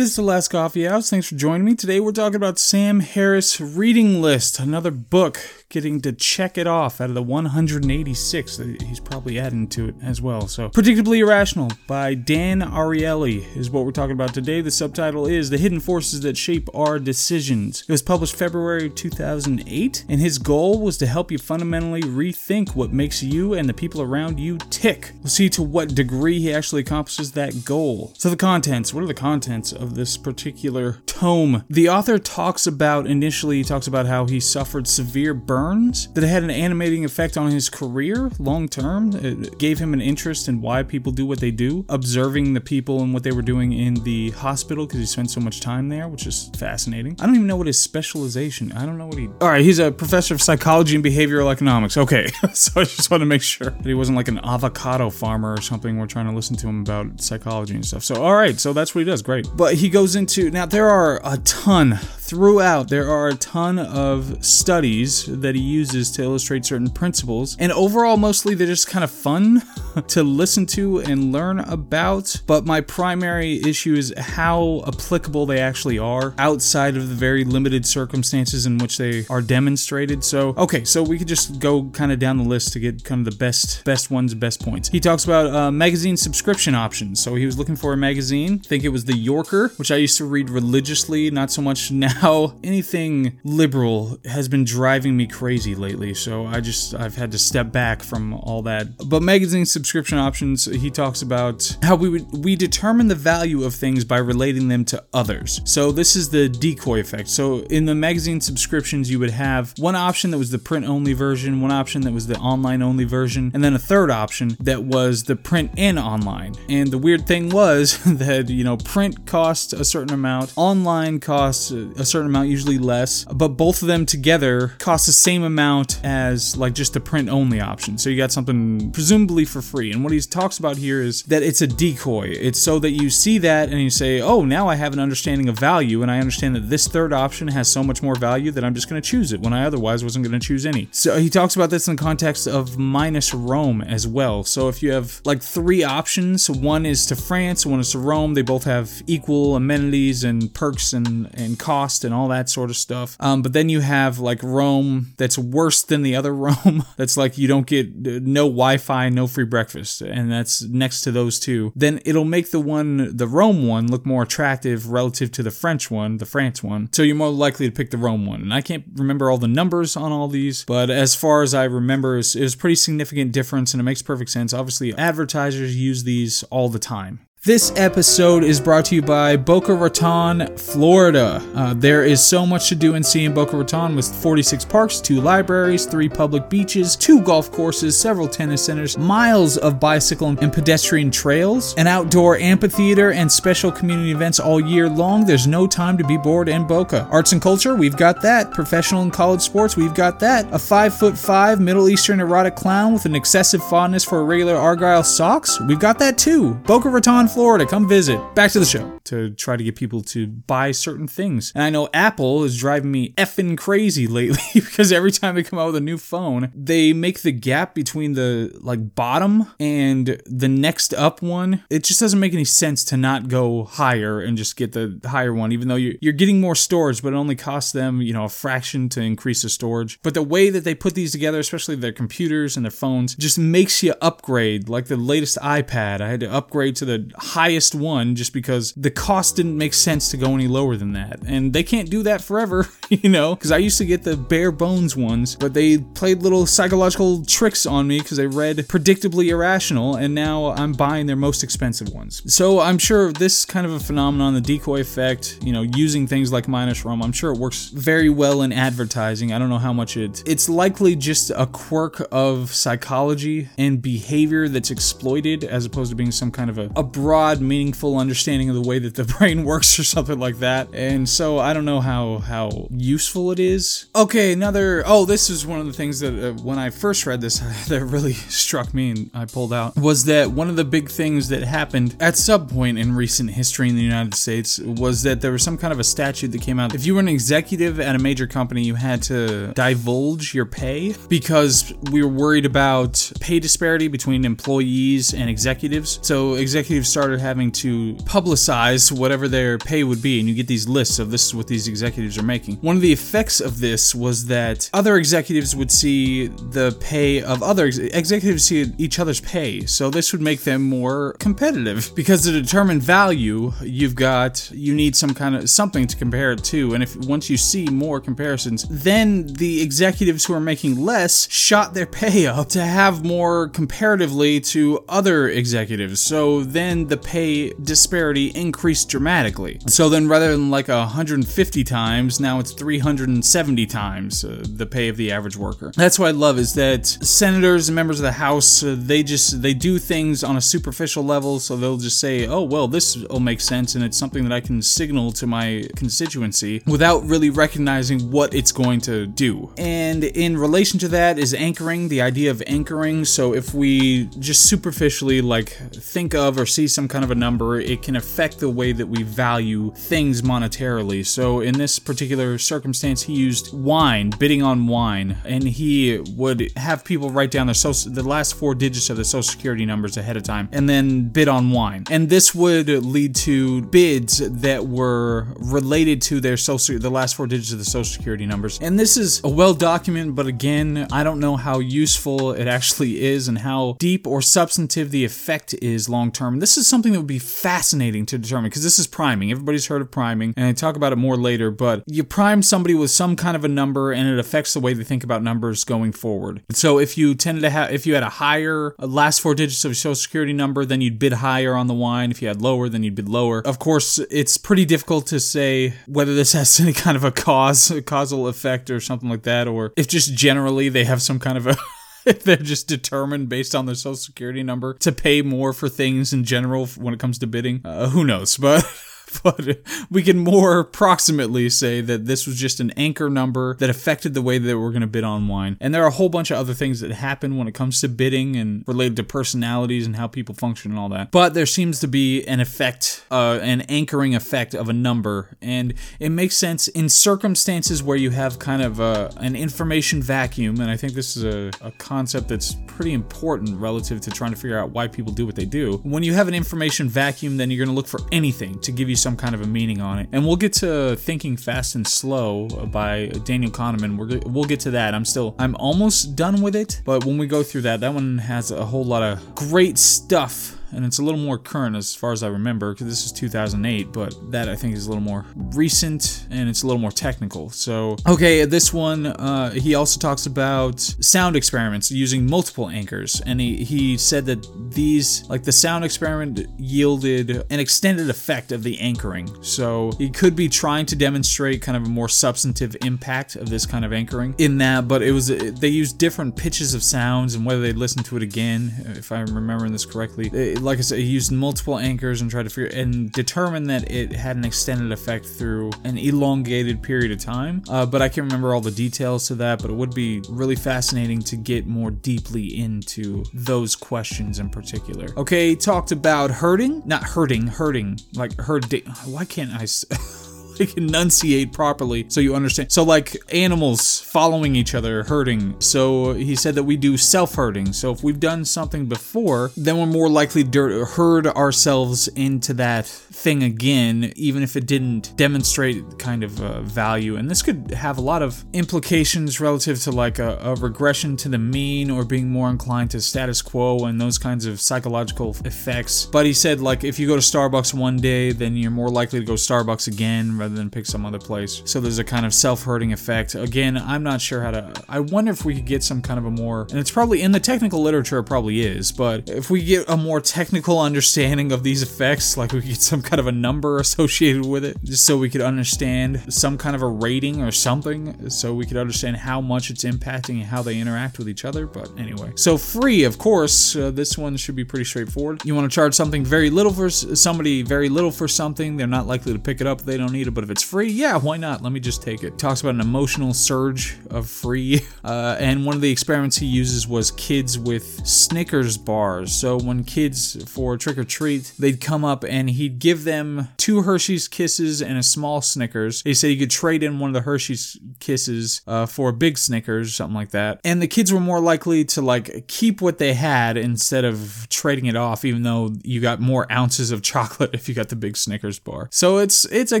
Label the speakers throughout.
Speaker 1: This is the Last Coffee House. Thanks for joining me. Today we're talking about Sam Harris Reading List, another book getting to check it off out of the 186 that he's probably adding to it as well. So, Predictably Irrational by Dan Ariely is what we're talking about today. The subtitle is The Hidden Forces That Shape Our Decisions. It was published February 2008, and his goal was to help you fundamentally rethink what makes you and the people around you tick. We'll see to what degree he actually accomplishes that goal. So, the contents what are the contents of this particular tome? The author talks about initially, he talks about how he suffered severe burn burns that had an animating effect on his career long term. It gave him an interest in why people do what they do, observing the people and what they were doing in the hospital because he spent so much time there, which is fascinating. I don't even know what his specialization. I don't know what he. All right, he's a professor of psychology and behavioral economics. Okay, so I just want to make sure that he wasn't like an avocado farmer or something. We're trying to listen to him about psychology and stuff. So all right, so that's what he does. Great, but he goes into now. There are a ton throughout. There are a ton of studies that he uses to illustrate certain principles. And overall, mostly they're just kind of fun to listen to and learn about. But my primary issue is how applicable they actually are outside of the very limited circumstances in which they are demonstrated. So, okay, so we could just go kind of down the list to get kind of the best best ones, best points. He talks about uh, magazine subscription options. So he was looking for a magazine. I think it was the Yorker, which I used to read religiously, not so much now. Anything liberal has been driving me crazy lately, so I just I've had to step back from all that. But magazine subscription options, he talks about how we would we determine the value of things by relating them to others. So this is the decoy effect. So in the magazine subscriptions, you would have one option that was the print only version, one option that was the online only version, and then a third option that was the print and online. And the weird thing was that you know print costs a certain amount, online costs a certain amount, usually less, but both of them together cost the same amount as like just the print only option. So you got something presumably for free. And what he talks about here is that it's a decoy. It's so that you see that and you say, oh, now I have an understanding of value and I understand that this third option has so much more value that I'm just going to choose it when I otherwise wasn't going to choose any. So he talks about this in the context of minus Rome as well. So if you have like three options, one is to France, one is to Rome, they both have equal amenities and perks and, and and all that sort of stuff. Um, but then you have like Rome that's worse than the other Rome. that's like you don't get uh, no Wi-Fi, no free breakfast, and that's next to those two. Then it'll make the one, the Rome one, look more attractive relative to the French one, the France one. So you're more likely to pick the Rome one. And I can't remember all the numbers on all these, but as far as I remember, it was pretty significant difference, and it makes perfect sense. Obviously, advertisers use these all the time. This episode is brought to you by Boca Raton, Florida. Uh, there is so much to do and see in Boca Raton with 46 parks, two libraries, three public beaches, two golf courses, several tennis centers, miles of bicycle and pedestrian trails, an outdoor amphitheater, and special community events all year long. There's no time to be bored in Boca. Arts and culture, we've got that. Professional and college sports, we've got that. A five foot five Middle Eastern erotic clown with an excessive fondness for regular Argyle socks, we've got that too. Boca Raton, Florida. Come visit. Back to the show to try to get people to buy certain things. And I know Apple is driving me effing crazy lately because every time they come out with a new phone, they make the gap between the like bottom and the next up one. It just doesn't make any sense to not go higher and just get the higher one, even though you're, getting more storage, but it only costs them, you know, a fraction to increase the storage. But the way that they put these together, especially their computers and their phones, just makes you upgrade. Like the latest iPad, I had to upgrade to the highest one just because the cost didn't make sense to go any lower than that. And they can't do that forever, you know, because I used to get the bare bones ones, but they played little psychological tricks on me because they read predictably irrational, and now I'm buying their most expensive ones. So I'm sure this kind of a phenomenon, the decoy effect, you know, using things like minus Rome, I'm sure it works very well in advertising. I don't know how much it it's likely just a quirk of psychology and behavior that's exploited as opposed to being some kind of a, a broad broad, meaningful understanding of the way that the brain works or something like that. And so I don't know how how useful it is. Okay, another. Oh, this is one of the things that uh, when I first read this that really struck me and I pulled out was that one of the big things that happened at some point in recent history in the United States was that there was some kind of a statute that came out. If you were an executive at a major company, you had to divulge your pay because we were worried about pay disparity between employees and executives. So executives started started having to publicize whatever their pay would be, and you get these lists of this is what these executives are making. One of the effects of this was that other executives would see the pay of other ex- executives see each other's pay, so this would make them more competitive because to determine value, you've got you need some kind of something to compare it to, and if once you see more comparisons, then the executives who are making less shot their pay up to have more comparatively to other executives. So then the pay disparity increased dramatically. So then rather than like 150 times, now it's 370 times uh, the pay of the average worker. That's what I love is that senators and members of the House uh, they just they do things on a superficial level, so they'll just say, "Oh well, this will make sense," and it's something that I can signal to my constituency without really recognizing what it's going to do. And in relation to that is anchoring, the idea of anchoring. So if we just superficially like think of or see some kind of a number, it can affect the way that we value things monetarily. So in this particular circumstance, he used wine, bidding on wine, and he would have people write down their social, the last four digits of the social security numbers ahead of time, and then bid on wine. And this would lead to bids that were related to their social, the last four digits of the social security numbers. And this is a well documented, but again, I don't know how useful it actually is and how deep or substantive the effect is long term. This is something that would be fascinating to determine because this is priming. Everybody's heard of priming, and I talk about it more later, but you prime somebody with some kind of a number and it affects the way they think about numbers going forward. So if you tended to have, if you had a higher uh, last four digits of your social security number, then you'd bid higher on the wine. If you had lower, then you'd bid lower. Of course, it's pretty difficult to say whether this has any kind of a cause, a causal effect or something like that, or if just generally they have some kind of a if they're just determined based on their social security number to pay more for things in general when it comes to bidding. Uh, who knows? But. but we can more approximately say that this was just an anchor number that affected the way that we're going to bid on wine. And there are a whole bunch of other things that happen when it comes to bidding and related to personalities and how people function and all that. But there seems to be an effect, uh, an anchoring effect of a number, and it makes sense in circumstances where you have kind of a, an information vacuum. And I think this is a, a concept that's pretty important relative to trying to figure out why people do what they do. When you have an information vacuum, then you're going to look for anything to give you some kind of a meaning on it. And we'll get to Thinking Fast and Slow by Daniel Kahneman. We're, we'll get to that. I'm still, I'm almost done with it, but when we go through that, that one has a whole lot of great stuff and it's a little more current as far as I remember because this is 2008, but that I think is a little more recent and it's a little more technical. So, okay, this one, uh, he also talks about sound experiments using multiple anchors, and he, he said that these, like the sound experiment, yielded an extended effect of the anchoring. So, he could be trying to demonstrate kind of a more substantive impact of this kind of anchoring in that, but it was, they used different pitches of sounds and whether they listened to it again, if I'm remembering this correctly. It, like I said, he used multiple anchors and tried to figure and determine that it had an extended effect through an elongated period of time. Uh, but I can't remember all the details to that. But it would be really fascinating to get more deeply into those questions in particular. Okay, talked about hurting, not hurting, hurting, like hurting. Why can't I? like enunciate properly so you understand. So like animals following each other, hurting. So he said that we do self-hurting. So if we've done something before, then we're more likely to herd ourselves into that thing again, even if it didn't demonstrate kind of uh, value. And this could have a lot of implications relative to like a, a regression to the mean or being more inclined to status quo and those kinds of psychological effects. But he said like if you go to Starbucks one day, then you're more likely to go Starbucks again rather than pick some other place. So there's a kind of self-hurting effect. Again, I'm not sure how to. I wonder if we could get some kind of a more, and it's probably in the technical literature, it probably is, but if we get a more technical understanding of these effects, like we get some kind of a number associated with it, just so we could understand some kind of a rating or something, so we could understand how much it's impacting and how they interact with each other. But anyway, so free, of course, uh, this one should be pretty straightforward. You want to charge something very little for somebody, very little for something, they're not likely to pick it up. They don't need it, but if it's free, yeah, why not? Let me just take it. Talks about an emotional surge of free. Uh, and one of the experiments he uses was kids with Snickers bars. So when kids for trick or treat, they'd come up and he'd give them two Hershey's Kisses and a small Snickers. He said you could trade in one of the Hershey's Kisses uh, for a big Snickers, something like that. And the kids were more likely to like keep what they had instead of trading it off, even though you got more ounces of chocolate if you got the big Snickers bar. So it's it's a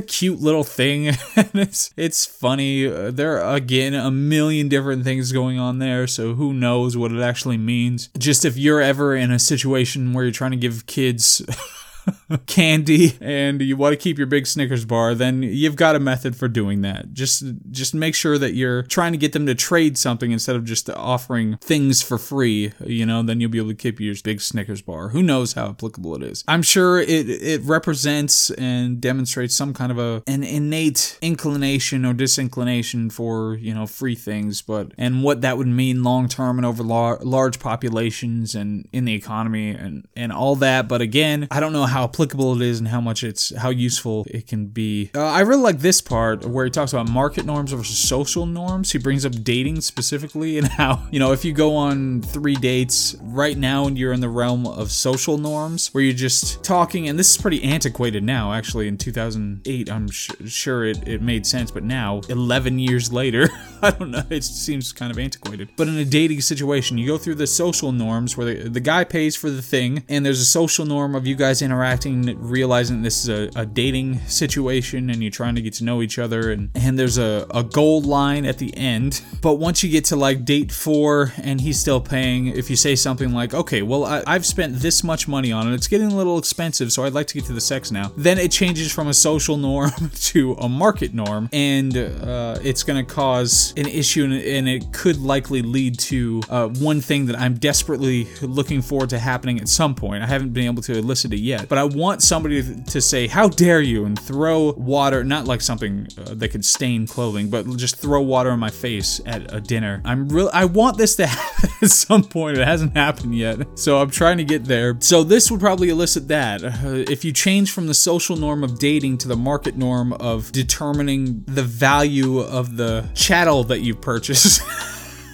Speaker 1: cute little thing, it's it's funny. Uh, there are again a million different things going on there, so who knows what it actually means? Just if you're ever in a situation where you're trying to give kids candy and you want to keep your big Snickers bar, then you've got a method for doing that. Just just make sure that you're trying to get them to trade something instead of just offering things for free, you know, then you'll be able to keep your big Snickers bar. Who knows how applicable it is. I'm sure it it represents and demonstrates some kind of a an innate inclination or disinclination for, you know, free things, but and what that would mean long term and over lar- large populations and in the economy and and all that, but again, I don't know how applicable it is and how much it's how useful it can be. Uh, I really like this part where he talks about market norms versus social norms. He brings up dating specifically and how you know if you go on three dates right now and you're in the realm of social norms where you're just talking, and this is pretty antiquated now. Actually, in 2008, I'm sh- sure it, it made sense, but now 11 years later, I don't know. It seems kind of antiquated. But in a dating situation, you go through the social norms where the, the guy pays for the thing, and there's a social norm of you guys interacting interacting, realizing this is a, a, dating situation and you're trying to get to know each other, and, and there's a, a gold line at the end. But once you get to like date four and he's still paying, if you say something like, okay, well, I, I've spent this much money on it, it's getting a little expensive, so I'd like to get to the sex now, then it changes from a social norm to a market norm, and uh, it's going to cause an issue and, it could likely lead to uh, one thing that I'm desperately looking forward to happening at some point. I haven't been able to elicit it yet, but I want somebody to say, How dare you? and throw water, not like something uh, that could stain clothing, but just throw water in my face at a dinner. I'm really, I want this to happen at some point. It hasn't happened yet. So I'm trying to get there. So this would probably elicit that. Uh, if you change from the social norm of dating to the market norm of determining the value of the chattel that you purchase.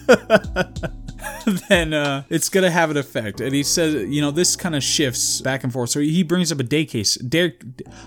Speaker 1: then uh, it's gonna have an effect. And he says, you know, this kind of shifts back and forth. So he brings up a day case, dare,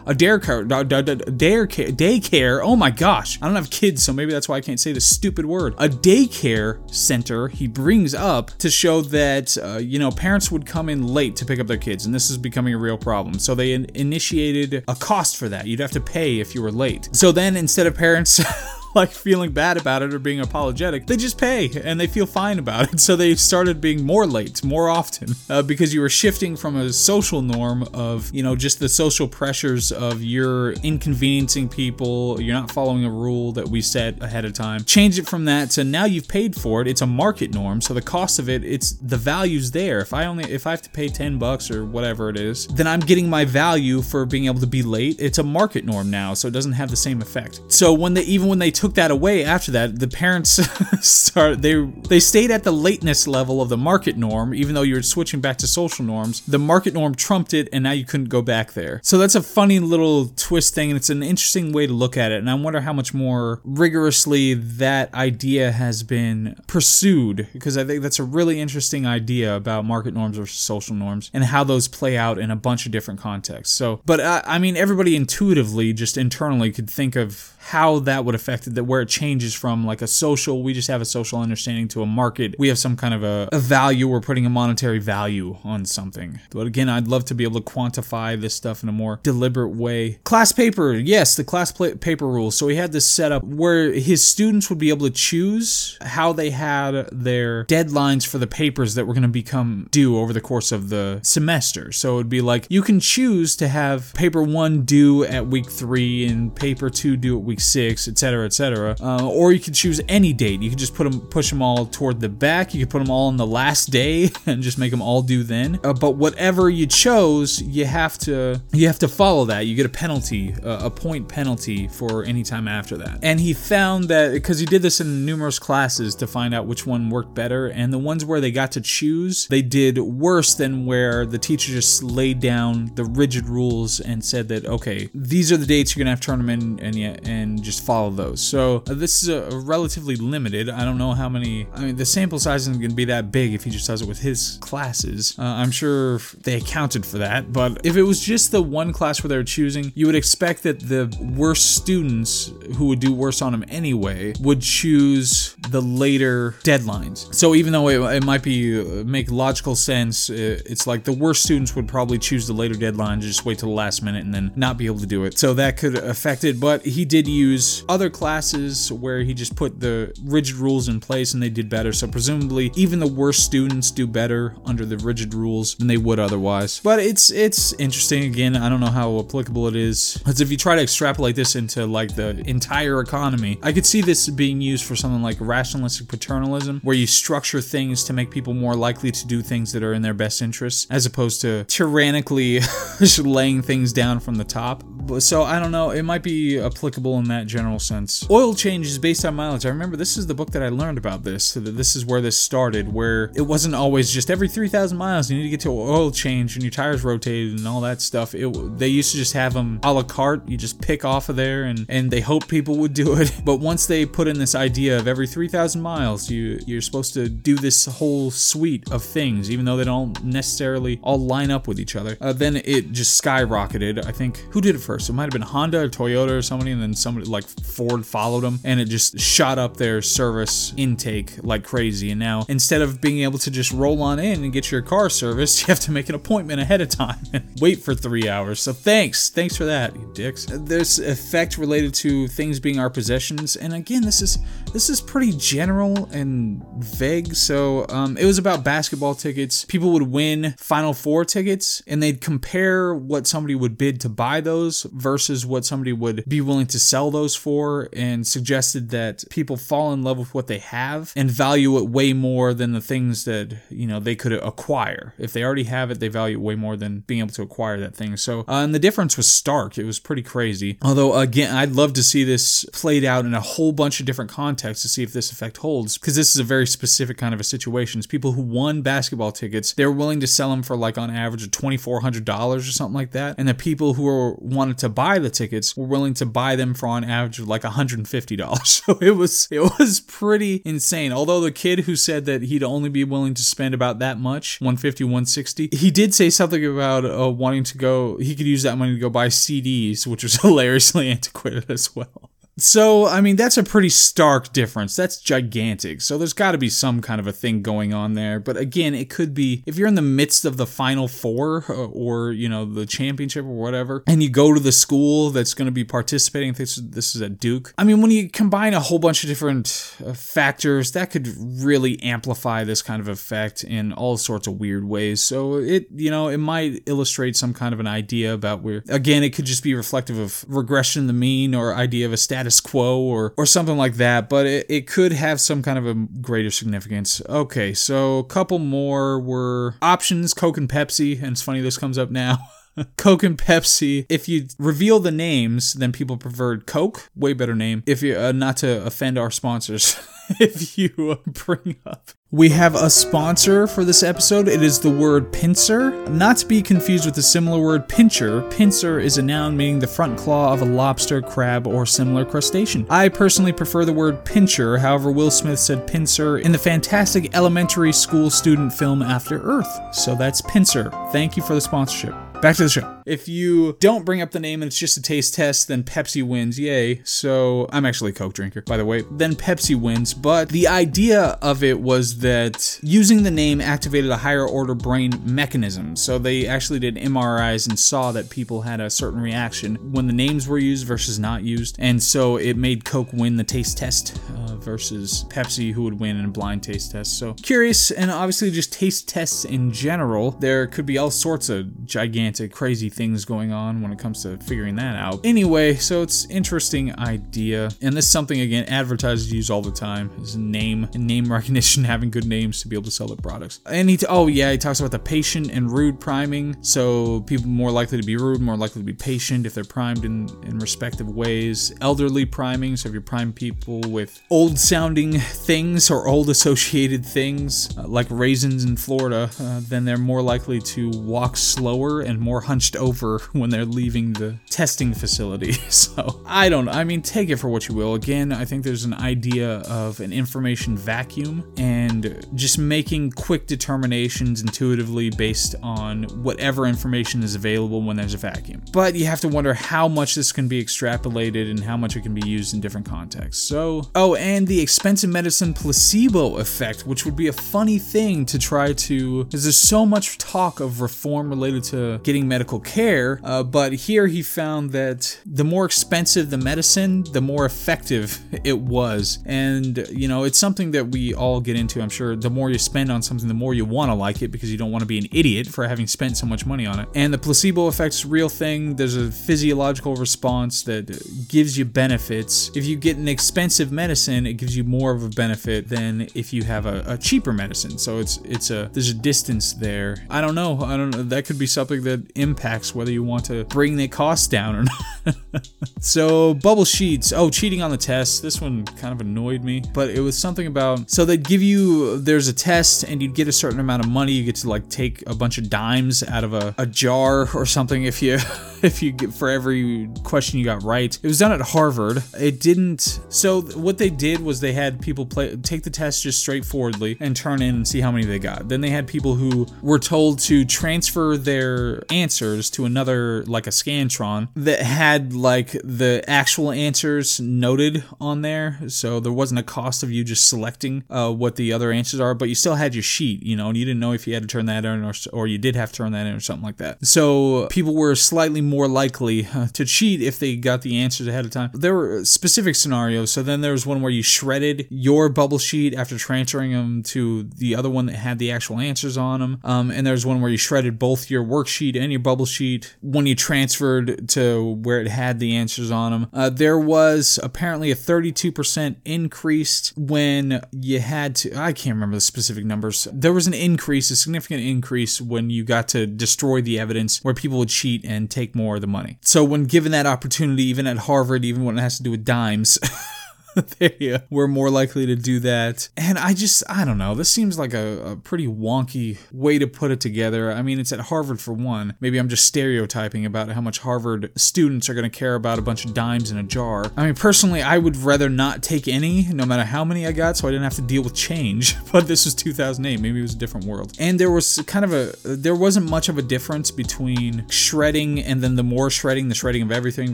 Speaker 1: a dare car, dare daycare. Oh my gosh, I don't have kids, so maybe that's why I can't say the stupid word. A daycare center he brings up to show that uh, you know parents would come in late to pick up their kids, and this is becoming a real problem. So they in- initiated a cost for that. You'd have to pay if you were late. So then instead of parents like feeling bad about it or being apologetic. They just pay and they feel fine about it. So they started being more late more often uh, because you were shifting from a social norm of, you know, just the social pressures of you're inconveniencing people, you're not following a rule that we set ahead of time. Change it from that to now you've paid for it. It's a market norm. So the cost of it, it's the value's there. If I only, if I have to pay 10 bucks or whatever it is, then I'm getting my value for being able to be late. It's a market norm now. So it doesn't have the same effect. So when they, even when they took that away after that, the parents start they they stayed at the lateness level of the market norm, even though you're switching back to social norms. The market norm trumped it, and now you couldn't go back there. So that's a funny little twist thing, and it's an interesting way to look at it. And I wonder how much more rigorously that idea has been pursued, because I think that's a really interesting idea about market norms versus social norms and how those play out in a bunch of different contexts. So, but uh, I mean, everybody intuitively, just internally, could think of how that would affect it that where it changes from like a social we just have a social understanding to a market. We have some kind of a, a, value we're putting a monetary value on something. But again i'd love to be able to quantify this stuff in a more deliberate way. Class paper yes the class paper rules. So he had this set up where his students would be able to choose how they had their deadlines for the papers that were going to become due over the course of the semester. So it would be like you can choose to have paper one due at week three and paper two due at week week six, etc., etc. Uh, or you can choose any date. You can just put them, push them all toward the back. You can put them all on the last day and just make them all due then. Uh, but whatever you chose, you have to you have to follow that. You get a penalty, uh, a point penalty for any time after that. And he found that because he did this in numerous classes to find out which one worked better, and the ones where they got to choose, they did worse than where the teacher just laid down the rigid rules and said that okay, these are the dates you're gonna have to tournament and yeah, and just follow those. So uh, this is a, relatively limited. I don't know how many. I mean, the sample size isn't gonna be that big if he just does it with his classes. Uh, I'm sure they accounted for that, but if it was just the one class where they're choosing, you would expect that the worst students who would do worse on them anyway would choose the later deadlines. So even though it, it might be uh, make logical sense, uh, it's like the worst students would probably choose the later deadline, just wait till the last minute and then not be able to do it. So that could affect it. But he did use other classes where he just put the rigid rules in place and they did better. So presumably even the worst students do better under the rigid rules than they would otherwise. But it's it's interesting. Again, I don't know how applicable it is. Because if you try to extrapolate this into like the entire economy, I could see this being used for something like rationalistic paternalism, where you structure things to make people more likely to do things that are in their best interests, as opposed to tyrannically laying things down from the top. So I don't know, it might be applicable in that general sense. Oil change is based on mileage. I remember this is the book that I learned about this, this is where this started, where it wasn't always just every 3,000 miles you need to get to oil change and your tires rotated and all that stuff. It they used to just have them a la carte. You just pick off of there, and and they hope people would do it. But once they put in this idea of every 3,000 miles, you you're supposed to do this whole suite of things, even though they don't necessarily all line up with each other. Uh, then it just skyrocketed. I think who did it first? So it might have been Honda or Toyota or somebody, and then somebody like Ford followed them, and it just shot up their service intake like crazy. And now instead of being able to just roll on in and get your car serviced, you have to make an appointment ahead of time and wait for three hours. So thanks, thanks for that, you dicks. There's effect related to things being our possessions, and again, this is this is pretty general and vague. So um, it was about basketball tickets. People would win Final Four tickets, and they'd compare what somebody would bid to buy those versus what somebody would be willing to sell those for, and suggested that people fall in love with what they have and value it way more than the things that you know they could acquire. If they already have it, they value it way more than being able to acquire that thing. So, uh, and the difference was stark. It was pretty crazy. Although, again, I'd love to see this played out in a whole bunch of different contexts to see if this effect holds, because this is a very specific kind of a situation. It's people who won basketball tickets, they were willing to sell them for like on average of twenty four hundred dollars or something like that, and the people who are were wanted to buy the tickets were willing to buy them for on average of like hundred and fifty dollars. So it was it was pretty insane. Although the kid who said that he'd only be willing to spend about that much 150 160 he did say something about uh, wanting to go he could use that money to go buy cds which was hilariously antiquated as well so, I mean, that's a pretty stark difference. That's gigantic. So, there's got to be some kind of a thing going on there. But again, it could be if you're in the midst of the final four uh, or, you know, the championship or whatever, and you go to the school that's going to be participating. This, this is at Duke. I mean, when you combine a whole bunch of different uh, factors, that could really amplify this kind of effect in all sorts of weird ways. So, it, you know, it might illustrate some kind of an idea about where, again, it could just be reflective of regression the mean or idea of a status status quo or or something like that, but it, it could have some kind of a greater significance. Okay, so a couple more were options, Coke and Pepsi, and it's funny this comes up now. Coke and Pepsi. If you reveal the names, then people preferred Coke, way better name. If you uh, not to offend our sponsors, if you bring up we have a sponsor for this episode. It is the word pincer, not to be confused with the similar word pincher. Pincer is a noun meaning the front claw of a lobster, crab, or similar crustacean. I personally prefer the word pincher, however, Will Smith said pincer in the fantastic elementary school student film After Earth. So that's pincer. Thank you for the sponsorship. Back to the show. If you don't bring up the name and it's just a taste test, then Pepsi wins. Yay. So I'm actually a Coke drinker, by the way. Then Pepsi wins. But the idea of it was that using the name activated a higher order brain mechanism. So they actually did MRIs and saw that people had a certain reaction when the names were used versus not used. And so it made Coke win the taste test uh, versus Pepsi, who would win in a blind taste test. So curious, and obviously just taste tests in general. There could be all sorts of gigantic gigantic, crazy things going on when it comes to figuring that out. Anyway, so it's interesting idea, and this is something again advertisers use all the time is name and name recognition, having good names to be able to sell their products. And he, t- oh yeah, he talks about the patient and rude priming. So people more likely to be rude, more likely to be patient if they're primed in in respective ways. Elderly priming, so if you prime people with old sounding things or old associated things uh, like raisins in Florida, uh, then they're more likely to walk slower and more hunched over when they're leaving the testing facility. so I don't. I mean, take it for what you will. Again, I think there's an idea of an information vacuum and just making quick determinations intuitively based on whatever information is available when there's a vacuum. But you have to wonder how much this can be extrapolated and how much it can be used in different contexts. So, oh, and the expensive medicine placebo effect, which would be a funny thing to try to, because there's so much talk of reform related to getting medical care, uh, but here he found that the more expensive the medicine, the more effective it was. And, you know, it's something that we all get into, I'm sure. The more you spend on something, the more you want to like it because you don't want to be an idiot for having spent so much money on it. And the placebo effect's real thing. There's a physiological response that gives you benefits. If you get an expensive medicine, it gives you more of a benefit than if you have a, a cheaper medicine. So it's it's a there's a distance there. I don't know. I don't know. That could be something that impacts whether you want to bring the cost down or not. so bubble sheets. Oh, cheating on the test. This one kind of annoyed me, but it was something about so they'd give you there's a test and you'd get a certain amount of money. You get to like take a bunch of dimes out of a, a jar or something if you if you get for every question you got right. It was done at Harvard. It didn't. So what they did was they had people play take the test just straightforwardly and turn in and see how many they got. Then they had people who were told to transfer their answers to another like a Scantron that had like the actual answers noted on there. So there wasn't a cost of you just selecting uh, what the other answers are, but you still had your sheet, you know, and you didn't know if you had to turn that in or, or you did have to turn that in or something like that. So people were slightly more likely uh, to cheat if they got the answers ahead of time. There were specific scenarios. So then there was one where you shredded your bubble sheet after transferring them to the other one that had the actual answers on them. Um, and there's one where you shredded both your worksheet and your bubble sheet when you transferred to where it had the answers on them. Uh, there was apparently a 32% increase when you had to, I can't remember the specific numbers. There was an increase, a significant increase when you got to destroy the evidence where people would cheat and take more of the money. So when given that opportunity, even at Harvard, even when it has to do with dimes, they were more likely to do that. And I just, I don't know. This seems like a, a, pretty wonky way to put it together. I mean, it's at Harvard for one. Maybe I'm just stereotyping about how much Harvard students are going to care about a bunch of dimes in a jar. I mean, personally, I would rather not take any, no matter how many I got, so I didn't have to deal with change. But this was 2008. Maybe it was a different world. And there was kind of a, there wasn't much of a difference between shredding and then the more shredding, the shredding of everything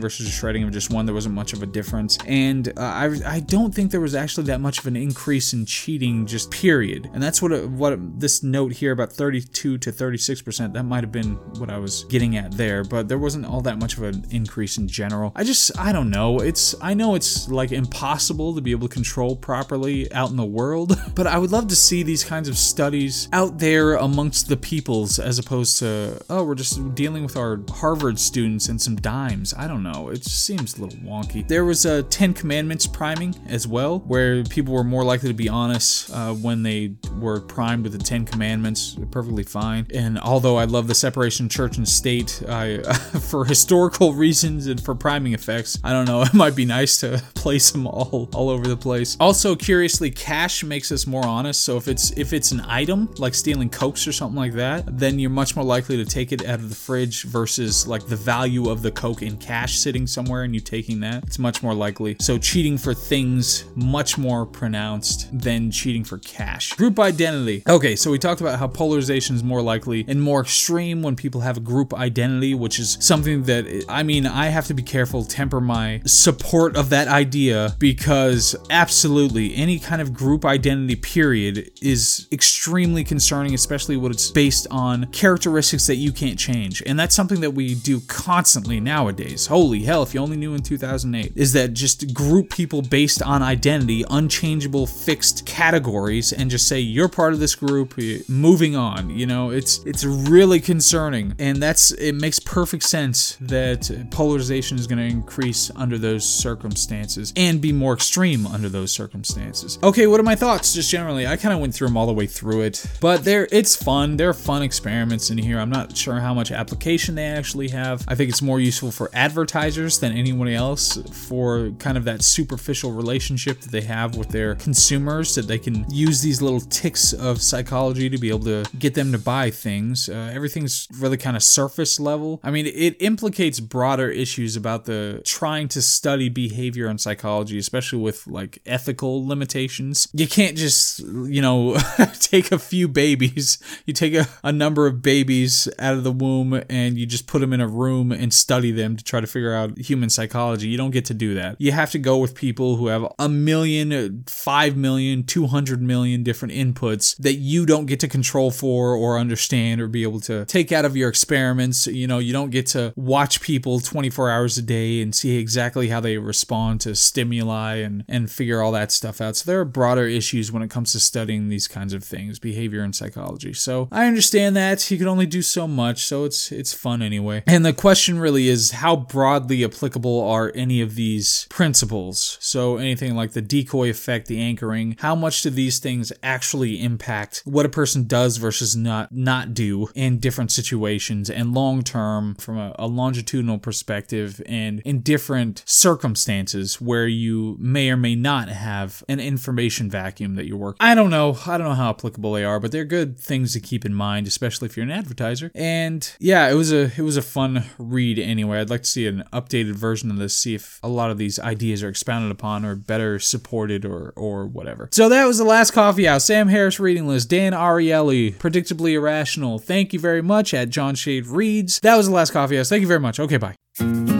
Speaker 1: versus the shredding of just one. There wasn't much of a difference. And uh, I, I don't think there was actually that much of an increase in cheating, just period. And that's what what this note here about 32 to 36 percent. That might have been what I was getting at there, but there wasn't all that much of an increase in general. I just I don't know. It's I know it's like impossible to be able to control properly out in the world, but I would love to see these kinds of studies out there amongst the peoples as opposed to oh we're just dealing with our Harvard students and some dimes. I don't know. It just seems a little wonky. There was a Ten Commandments priming as well, where people were more likely to be honest uh, when they were primed with the Ten Commandments. Perfectly fine. And although I love the separation church and state, I, for historical reasons and for priming effects, I don't know. It might be nice to place them all all over the place. Also, curiously, cash makes us more honest. So if it's if it's an item like stealing cokes or something like that, then you're much more likely to take it out of the fridge versus like the value of the coke in cash sitting somewhere and you taking that. It's much more likely. So cheating for things much more pronounced than cheating for cash. Group identity. Okay, so we talked about how polarization is more likely and more extreme when people have a group identity, which is something that I mean, I have to be careful, temper my support of that idea because absolutely any kind of group identity period is extremely concerning, especially when it's based on characteristics that you can't change. And that's something that we do constantly nowadays. Holy hell, if you only knew in 2008, is that just group people based on identity, unchangeable fixed categories, and just say you're part of this group. Moving on, you know, it's it's really concerning, and that's it makes perfect sense that polarization is going to increase under those circumstances and be more extreme under those circumstances. Okay, what are my thoughts just generally? I kind of went through them all the way through it, but there it's fun. There are fun experiments in here. I'm not sure how much application they actually have. I think it's more useful for advertisers than anyone else for kind of that superficial relationship that they have with their consumers that they can use these little ticks of psychology to be able to get them to buy things. Uh, everything's really kind of surface level. I mean, it implicates broader issues about the trying to study behavior and psychology, especially with like ethical limitations. You can't just, you know, take a few babies, you take a, a number of babies out of the womb and you just put them in a room and study them to try to figure out human psychology. You don't get to do that. You have to go with people who have a million, five million, two hundred million different inputs that you don't get to control for or understand or be able to take out of your experiments. You know, you don't get to watch people 24 hours a day and see exactly how they respond to stimuli and, and figure all that stuff out. So there are broader issues when it comes to studying these kinds of things, behavior and psychology. So I understand that you can only do so much, so it's it's fun anyway. And the question really is how broadly applicable are any of these principles? So anything like the decoy effect, the anchoring, how much do these things actually impact what a person does versus not not do in different situations and long term from a, a longitudinal perspective and in different circumstances where you may or may not have an information vacuum that you're working. I don't know. I don't know how applicable they are, but they're good things to keep in mind, especially if you're an advertiser. And yeah, it was a it was a fun read anyway. I'd like to see an updated version of this, see if a lot of these ideas are expounded upon or better supported or or whatever. So that was the last coffee house. Sam Harris reading list, Dan Ariely, predictably irrational. Thank you very much at John Shade Reads. That was the last coffee house. Thank you very much. Okay, bye.